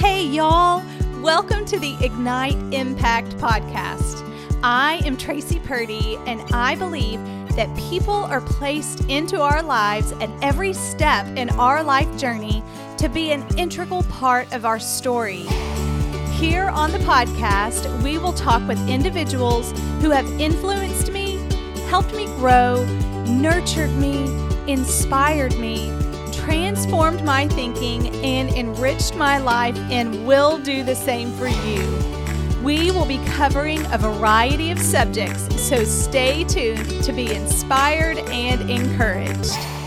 Hey, y'all. Welcome to the Ignite Impact podcast. I am Tracy Purdy, and I believe that people are placed into our lives at every step in our life journey to be an integral part of our story. Here on the podcast, we will talk with individuals who have influenced me, helped me grow, nurtured me, inspired me, transformed my thinking, and enriched my life, and will do the same for you. We will be covering a variety of subjects, so stay tuned to be inspired and encouraged.